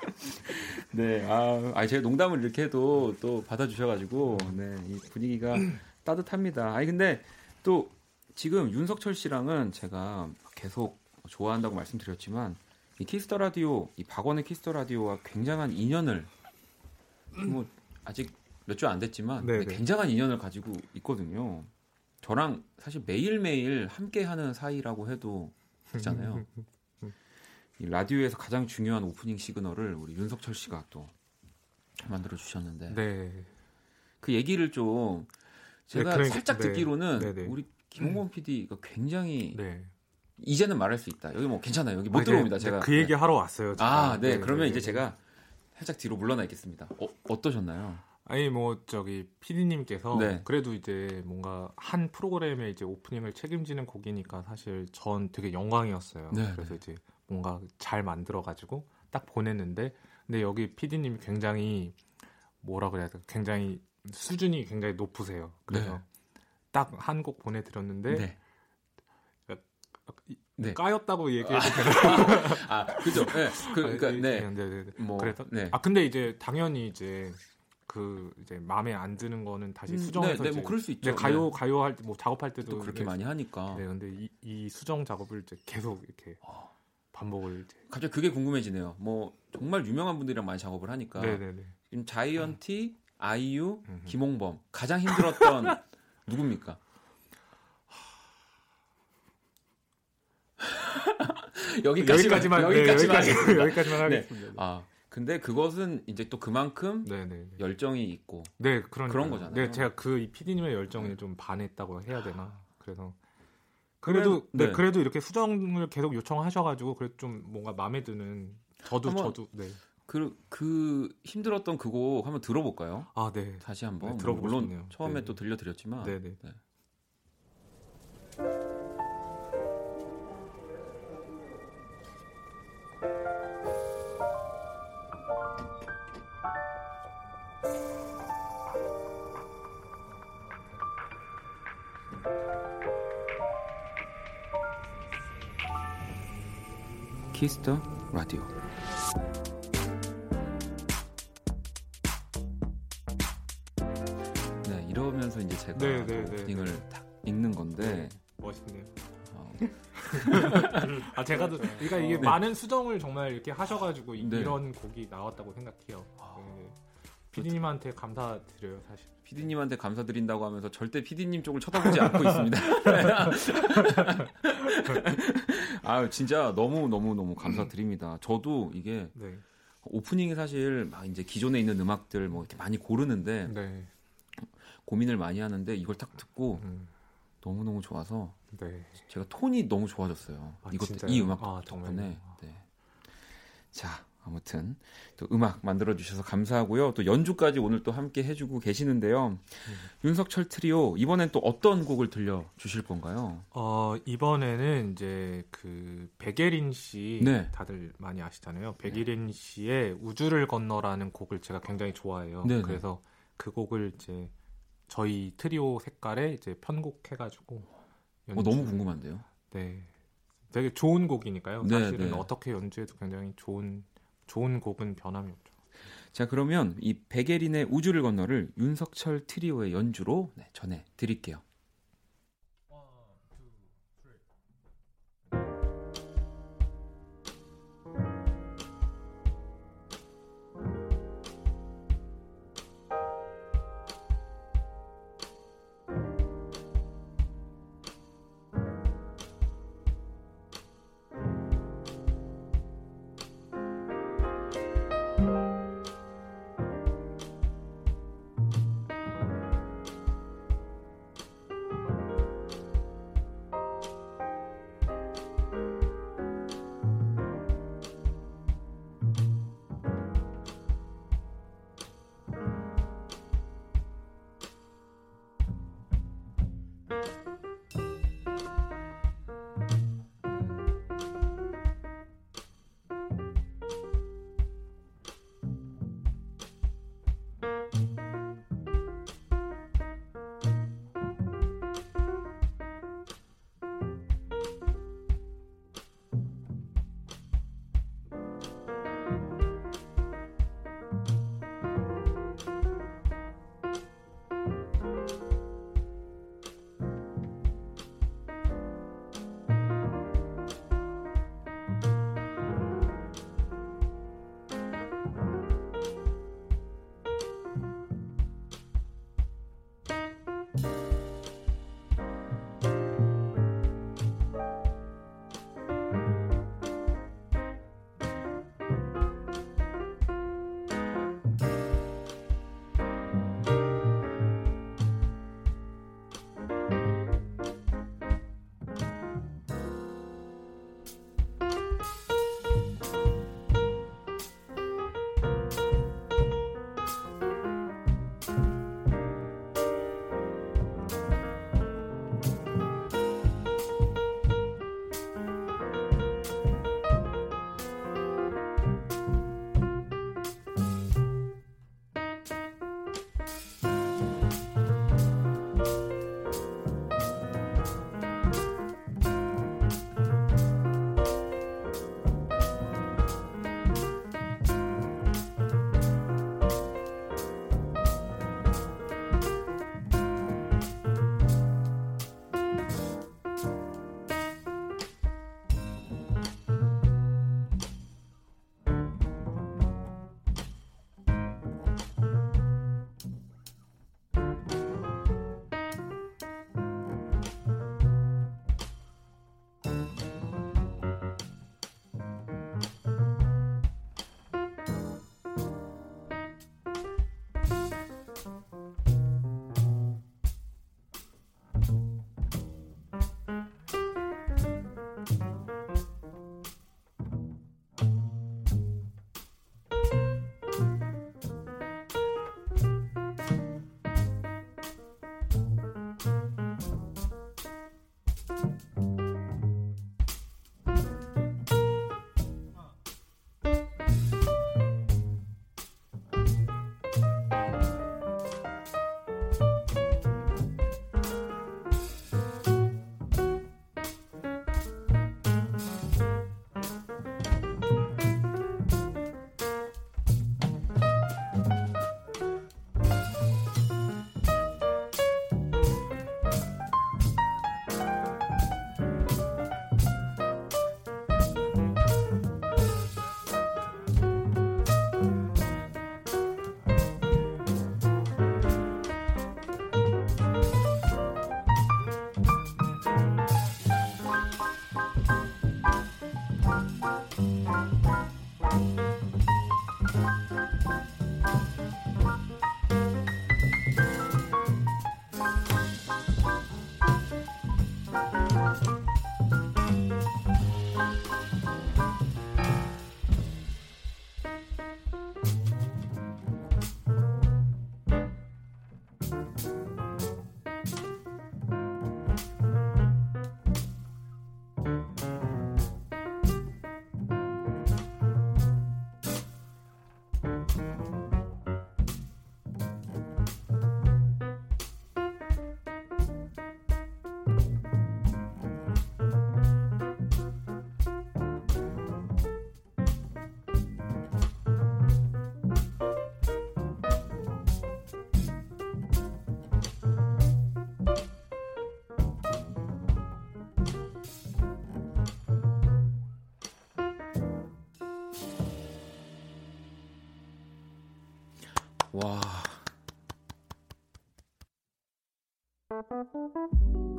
네, 아, 아니 제가 농담을 이렇게 해도 또 받아주셔가지고 네, 이 분위기가 따뜻합니다. 아니 근데 또 지금 윤석철 씨랑은 제가 계속 좋아한다고 말씀드렸지만 이 Kiss the Radio, 이 박원의 Kiss the Radio와 굉장한 인연을 뭐 아직 몇 주 안 됐지만 네, 네, 네. 굉장한 인연을 가지고 있거든요. 저랑 사실 매일매일 함께하는 사이라고 해도 되잖아요. 이 라디오에서 가장 중요한 오프닝 시그널을 우리 윤석철 씨가 또 만들어 주셨는데 네. 그 얘기를 좀 제가 네, 그러니까- 살짝 네. 듣기로는 네, 네. 우리 김홍범 PD가 굉장히 네. 이제는 말할 수 있다. 여기 뭐 괜찮아요. 여기 못 아, 들어옵니다. 네, 제가 그 얘기 하러 왔어요. 제가. 아, 네. 그러면 이제 제가 살짝 뒤로 물러나 있겠습니다. 어, 어떠셨나요? 아니 뭐 저기 PD님께서 네. 그래도 이제 뭔가 한 프로그램의 이제 오프닝을 책임지는 곡이니까 사실 전 되게 영광이었어요. 네, 그래서 네. 이제 뭔가 잘 만들어 가지고 딱 보냈는데 근데 여기 PD님이 굉장히 뭐라 그래야 돼? 굉장히 수준이 굉장히 높으세요. 그래서 네. 딱한 곡 보내드렸는데 네. 이- 네. 까였다고 얘기해도 아, 그죠. 네. 그, 그러니까, 아니, 네. 네, 네, 네. 뭐, 그래서 네. 아 근데 이제 당연히 이제 그 이제 마음에 안 드는 거는 다시 음, 수정해서 네, 네, 이제 뭐 그럴 수 있죠. 네, 가요 네. 가요 할 때 뭐 작업할 때도 또 그렇게 네, 많이 하니까. 네, 근데 이, 이 수정 작업을 이제 계속 이렇게 아. 반복을 이제 갑자기 그게 궁금해지네요. 뭐 정말 유명한 분들이랑 많이 작업을 하니까 네, 네, 네. 지금 자이언티, 아이유, 음. 김홍범 가장 힘들었던 누굽니까? 여기까지만 여기까지만 네, 여기까지만 여기까지, 하겠습니다. 여기까지만 네. 하겠습니다. 아 근데 그것은 이제 또 그만큼 네, 네. 네. 열정이 있고 네, 그런 그런 거잖아요. 네, 제가 그이 PD님의 열정에 좀 반했다고 해야 되나? 그래서 그래도 네, 네. 그래도 이렇게 수정을 계속 요청하셔가지고 그래도 좀 뭔가 마음에 드는 저도 저도 네. 그, 그 힘들었던 그곡 한번 들어볼까요? 아, 네. 다시 한번 네, 들어보고 물론 싶네요. 처음에 네. 또 들려드렸지만 네, 네. 네. Kiss the Radio 네 이러면서 이제 제가 네, 네, 네, 오프닝을 딱 읽는 건데 멋있네요. 어, 아 제가 도 그러니까 이게 많은 수정을 정말 이렇게 하셔가지고 이- 네. 이런 곡이 나왔다고 생각해요. 아. 네. PD님한테 감사드려요 사실. PD님한테 감사드린다고 하면서 절대 PD님 쪽을 쳐다보지 않고 있습니다. 아 진짜 너무 너무 너무 감사드립니다. 저도 이게 네, 오프닝이 사실 막 이제 기존에 있는 음악들 뭐 이렇게 많이 고르는데 네, 고민을 많이 하는데 이걸 딱 듣고 음, 너무 너무 좋아서 네. 제가 톤이 너무 좋아졌어요. 아, 이것 진짜요? 이 음악 아, 덕분에. 네. 자, 아무튼 또 음악 만들어 주셔서 감사하고요. 또 연주까지 오늘 또 함께 해주고 계시는데요. 윤석철 트리오 이번엔 또 어떤 곡을 들려 주실 건가요? 어, 이번에는 이제 그 백예린 씨 네. 다들 많이 아시잖아요. 백예린 씨의 우주를 건너라는 곡을 제가 굉장히 좋아해요. 네, 네. 그래서 그 곡을 이제 저희 트리오 색깔에 이제 편곡해가지고 어, 너무 궁금한데요. 네, 되게 좋은 곡이니까요. 네, 사실은 네. 어떻게 연주해도 굉장히 좋은 좋은 곡은 변함이 없죠. 자 그러면 이 백예린의 우주를 건너를 윤석철 트리오의 연주로 네, 전해 드릴게요.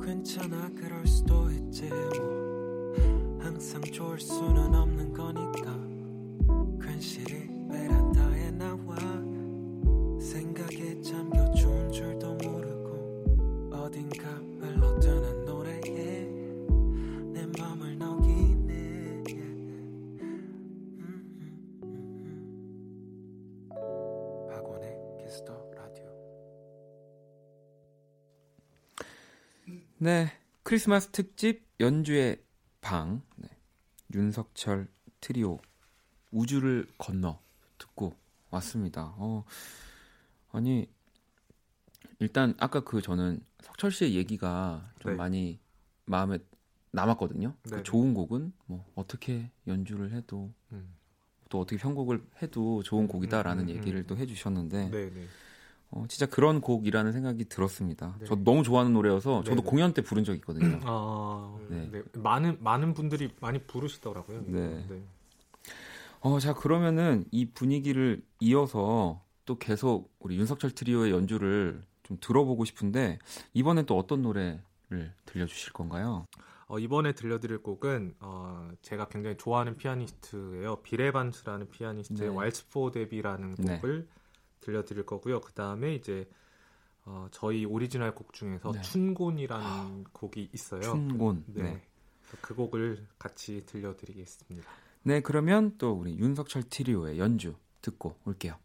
괜찮아 그럴 수도 있지. 뭐 항상 좋을 수는 없는 거니까. 괜시리 베란 네. 크리스마스 특집 연주의 방. 네. 윤석철 트리오 우주를 건너 듣고 왔습니다. 어. 아니 일단 아까 그 저는 석철 씨의 얘기가 좀 네. 많이 마음에 남았거든요. 그 네네. 좋은 곡은 뭐 어떻게 연주를 해도 음. 또 어떻게 편곡을 해도 좋은 곡이다라는 음, 음, 얘기를 음. 또 해주셨는데 네, 네. 어, 진짜 그런 곡이라는 생각이 들었습니다. 네. 저도 너무 좋아하는 노래여서 저도 네네. 공연 때 부른 적 있거든요. 아, 네. 네. 많은 많은 분들이 많이 부르시더라고요. 네. 네. 어, 자 그러면은 이 분위기를 이어서 또 계속 우리 윤석철 트리오의 연주를 좀 들어보고 싶은데 이번엔 또 어떤 노래를 들려주실 건가요? 어, 이번에 들려드릴 곡은 어, 제가 굉장히 좋아하는 피아니스트예요. Bill Evans라는 피아니스트의 네. Waltz for Debby라는 네. 곡을 들려드릴 거고요. 그 다음에 이제 어, 저희 오리지널 곡 중에서 네. 춘곤이라는 곡이 있어요. 춘곤. 네. 네. 그 곡을 같이 들려드리겠습니다. 네, 그러면 또 우리 윤석철 트리오의 연주 듣고 올게요.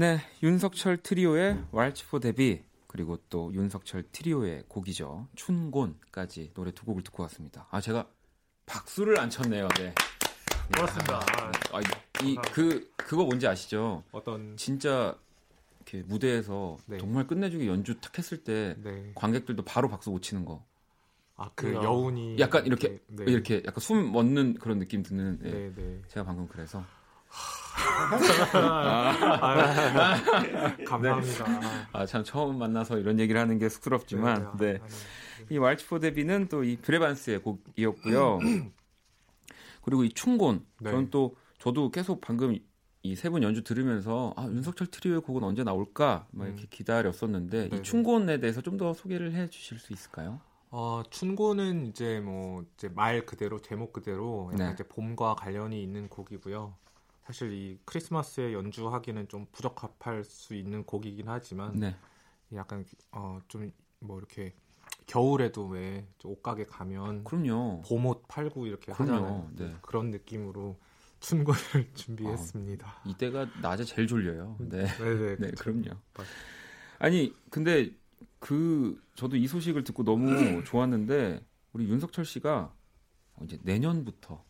네, 윤석철 트리오의 왈츠포 데뷔 그리고 또 윤석철 트리오의 곡이죠. 춘곤까지 노래 두 곡을 듣고 왔습니다. 아 제가 박수를 안 쳤네요. 네. 고맙습니다. 아, 이그 그거 뭔지 아시죠? 어떤 진짜 이렇게 무대에서 네. 정말 끝내주기 연주 탁 했을 때 네. 관객들도 바로 박수 못 치는 거. 아그 야. 여운이 약간 이렇게 네. 이렇게 약간 숨 멎는 그런 느낌 드는. 예. 네, 네. 제가 방금 그래서 감사합니다. 아 참 처음 만나서 이런 얘기를 하는 게 쑥스럽지만 네, 네. 이 왈츠포 데뷔는 또 이 브레반스의 곡이었고요. 그리고 이 춘곤 네. 저는 또 저도 계속 방금 이 세 분 연주 들으면서 아 윤석철 트리오의 곡은 언제 나올까 막 이렇게 음. 기다렸었는데 네네. 이 춘곤에 대해서 좀 더 소개를 해 주실 수 있을까요? 어, 춘고는 이제 뭐 이제 말 그대로 제목 그대로 약간 네. 이제 봄과 관련이 있는 곡이고요. 사실 이 크리스마스에 연주하기는 좀 부적합할 수 있는 곡이긴 하지만 네, 약간 어 좀 뭐 이렇게 겨울에도 왜 옷가게 가면 그럼요. 봄옷 팔고 이렇게 그럼요. 하잖아요. 네. 그런 느낌으로 춘고를 준비했습니다. 이때가 낮에 제일 졸려요. 네, 네네. 네, 그쵸. 그럼요. 맞- 아니 근데 그 저도 이 소식을 듣고 너무 좋았는데 우리 윤석철 씨가 이제 내년부터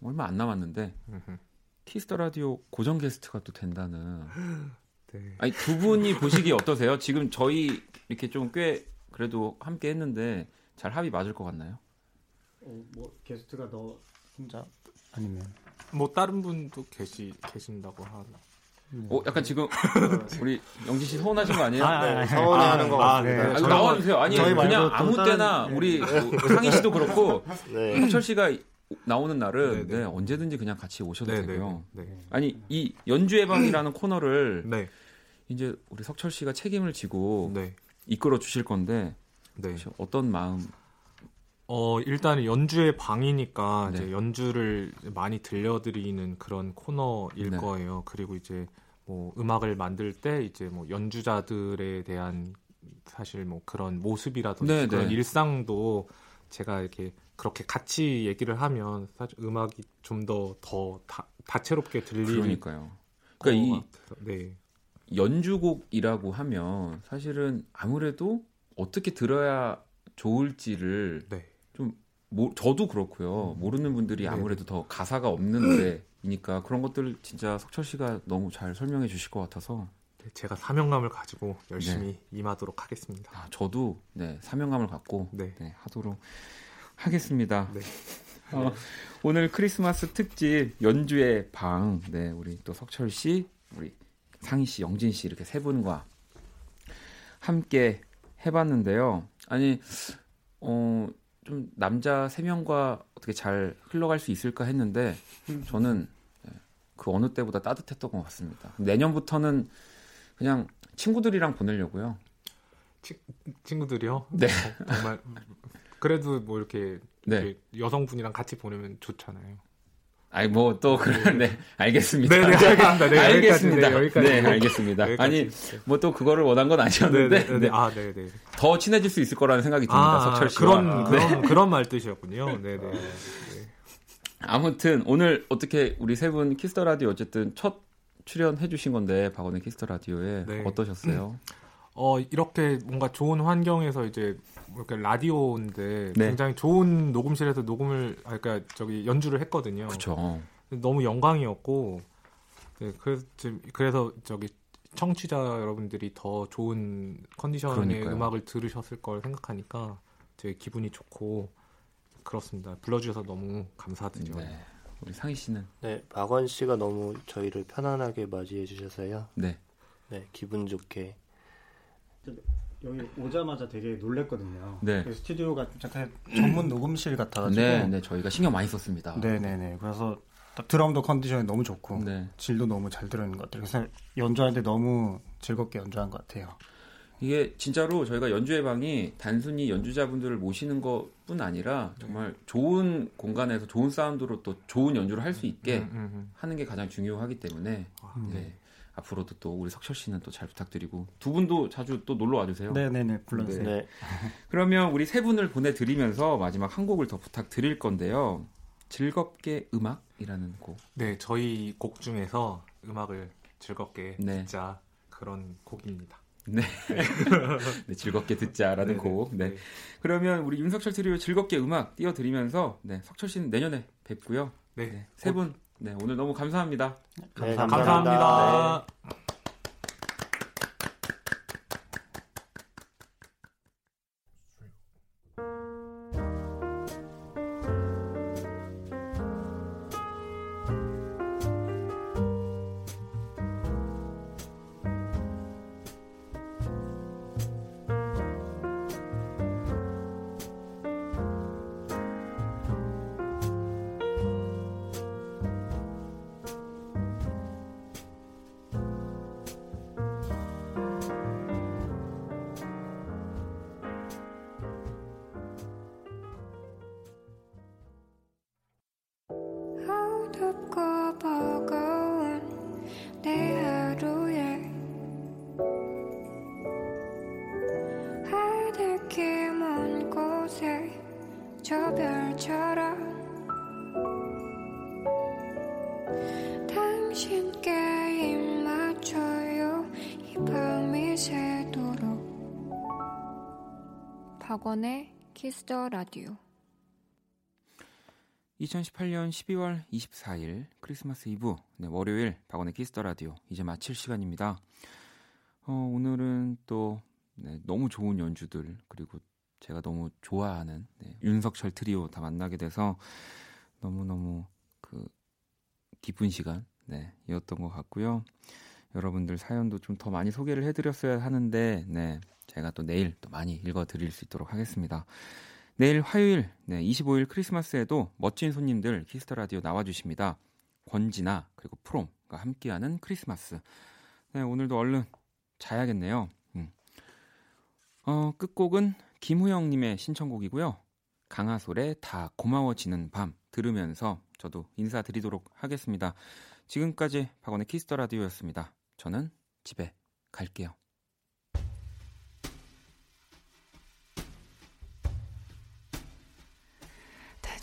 얼마 안 남았는데. Kiss the Radio 고정 게스트가 또 된다는. 네. 아니 두 분이 보시기 어떠세요? 지금 저희 이렇게 좀 꽤 그래도 함께 했는데 잘 합이 맞을 것 같나요? 어, 뭐 게스트가 너 혼자 아니면 뭐 다른 분도 계시 계신다고 하나. 어, 약간 지금 우리 영진 씨 서운하신 거 아니에요? 아, 아, 아, 서운해하는 것 아, 같습니다. 네. 아니, 저희 나와주세요. 아니 그냥 또 아무 때나 네. 우리 뭐 상희 씨도 그렇고 네. 석철 씨가 나오는 날은 네, 네. 네, 언제든지 그냥 같이 오셔도 네, 네, 되고요. 아니 이 연주의 방이라는 코너를 네. 이제 우리 석철 씨가 책임을 지고 네. 이끌어 주실 건데 네. 어떤 마음? 어 일단 연주의 방이니까 네. 이제 연주를 많이 들려드리는 그런 코너일 네. 거예요. 그리고 이제 뭐 음악을 만들 때 이제 뭐 연주자들에 대한 사실 뭐 그런 모습이라든지 네, 그런 네. 일상도 제가 이렇게 그렇게 같이 얘기를 하면 사실 음악이 좀 더 더 다채롭게 들릴 그러니까요. 것 그러니까 이 네. 연주곡이라고 하면 사실은 아무래도 어떻게 들어야 좋을지를 네. 모, 저도 그렇고요. 모르는 분들이 네. 아무래도 더 가사가 없는 노래이니까 그런 것들 진짜 석철 씨가 너무 잘 설명해 주실 것 같아서 네, 제가 사명감을 가지고 열심히 네. 임하도록 하겠습니다. 아, 저도 네, 사명감을 갖고 네. 네, 하도록 하겠습니다. 네. 어, 오늘 크리스마스 특집 연주의 방, 네, 우리 또 석철 씨, 우리 상희 씨, 영진 씨 이렇게 세 분과 함께 해봤는데요. 아니, 어, 좀 남자 세 명과 어떻게 잘 흘러갈 수 있을까 했는데 저는 네, 그 어느 때보다 따뜻했던 것 같습니다. 내년부터는 그냥 친구들이랑 보내려고요. 친구들이요? 네. 어, 정말 그래도 뭐 이렇게, 네. 이렇게 여성분이랑 같이 보내면 좋잖아요. 아니 뭐 또 그런 네 알겠습니다. 네, 네, 알겠습니다. 네, 알겠습니다. 네, 여기까지. 네, 알겠습니다. 여기까지. 아니 뭐 또 그거를 원한 건 네, 아니었는데 네, 네, 네. 아, 네, 네. 더 친해질 수 있을 거라는 생각이 듭니다. 아, 석철 씨와. 그런 네. 그런 그런 말 뜻이었군요. 네, 네. 아무튼 오늘 어떻게 우리 세 분 Kiss the Radio 어쨌든 첫 출연해 주신 건데 박원의 Kiss the Radio에 네. 어떠셨어요? 어, 이렇게 뭔가 좋은 환경에서 이제 이렇게 라디오인데 네. 굉장히 좋은 녹음실에서 녹음을 아 그러니까 저기 연주를 했거든요. 그렇죠. 너무 영광이었고 네, 그래서 지금 그래서 저기 청취자 여러분들이 더 좋은 컨디션의 그러니까요. 음악을 들으셨을 걸 생각하니까 되게 기분이 좋고 그렇습니다. 불러주셔서 너무 감사드려요. 네. 우리 상희 씨는 네, 박원 씨가 너무 저희를 편안하게 맞이해 주셔서요. 네. 네, 기분 좋게. 여기 오자마자 되게 놀랬거든요. 네. 그 스튜디오가 약간 전문 녹음실 같아가지고. 네, 네, 저희가 신경 많이 썼습니다. 네 네 네. 그래서 딱 드럼도 컨디션이 너무 좋고 네. 질도 너무 잘 들어있는 것 같아요. 그래서 연주할 때 너무 즐겁게 연주한 것 같아요. 이게 진짜로 저희가 연주회 방이 단순히 연주자분들을 모시는 것뿐 아니라 정말 좋은 공간에서 좋은 사운드로 또 좋은 연주를 할 수 있게 음, 음, 음. 하는 게 가장 중요하기 때문에 아, 네. 앞으로도 또 우리 석철 씨는 또 잘 부탁드리고 두 분도 자주 또 놀러 와주세요. 네네네. 불러주세요. 네. 그러면 우리 세 분을 보내드리면서 마지막 한 곡을 더 부탁드릴 건데요. 즐겁게 음악이라는 곡. 네, 저희 곡 중에서 음악을 즐겁게 네. 듣자 그런 곡입니다. 네. 네, 즐겁게 듣자라는 네네. 곡. 네. 네. 그러면 우리 윤석철 트리오 즐겁게 음악 띄워드리면서 네, 석철 씨는 내년에 뵙고요. 네. 네, 세 분, 네, 오늘 너무 감사합니다. 네, 감사합니다. 어둡고 박원의 Kiss the Radio 2018년 12월 24일 크리스마스 이브 네, 월요일 박원의 Kiss the Radio 이제 마칠 시간입니다. 어, 오늘은 또 네, 너무 좋은 연주들 그리고 제가 너무 좋아하는 네, 윤석철 트리오 다 만나게 돼서 너무 너무 그 기쁜 시간 네, 이었던 것 같고요. 여러분들 사연도 좀 더 많이 소개를 해드렸어야 하는데 네, 제가 또 내일 또 많이 읽어 드릴 수 있도록 하겠습니다. 내일 화요일 네, 25일 크리스마스에도 멋진 손님들 Kiss the Radio 나와 주십니다. 권진아 그리고 프롬과 함께하는 크리스마스. 네, 오늘도 얼른 자야겠네요. 음. 어, 끝곡은 김우영님의 신청곡이고요. 강아솔의 다 고마워지는 밤 들으면서 저도 인사드리도록 하겠습니다. 지금까지 박원의 Kiss the Radio였습니다. 저는 집에 갈게요.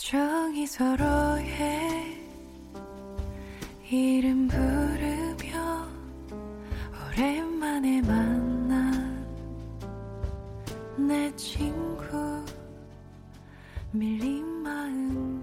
조용히 서로의 이름 부르며 오랜만에 만난 내 친구 밀린 마음.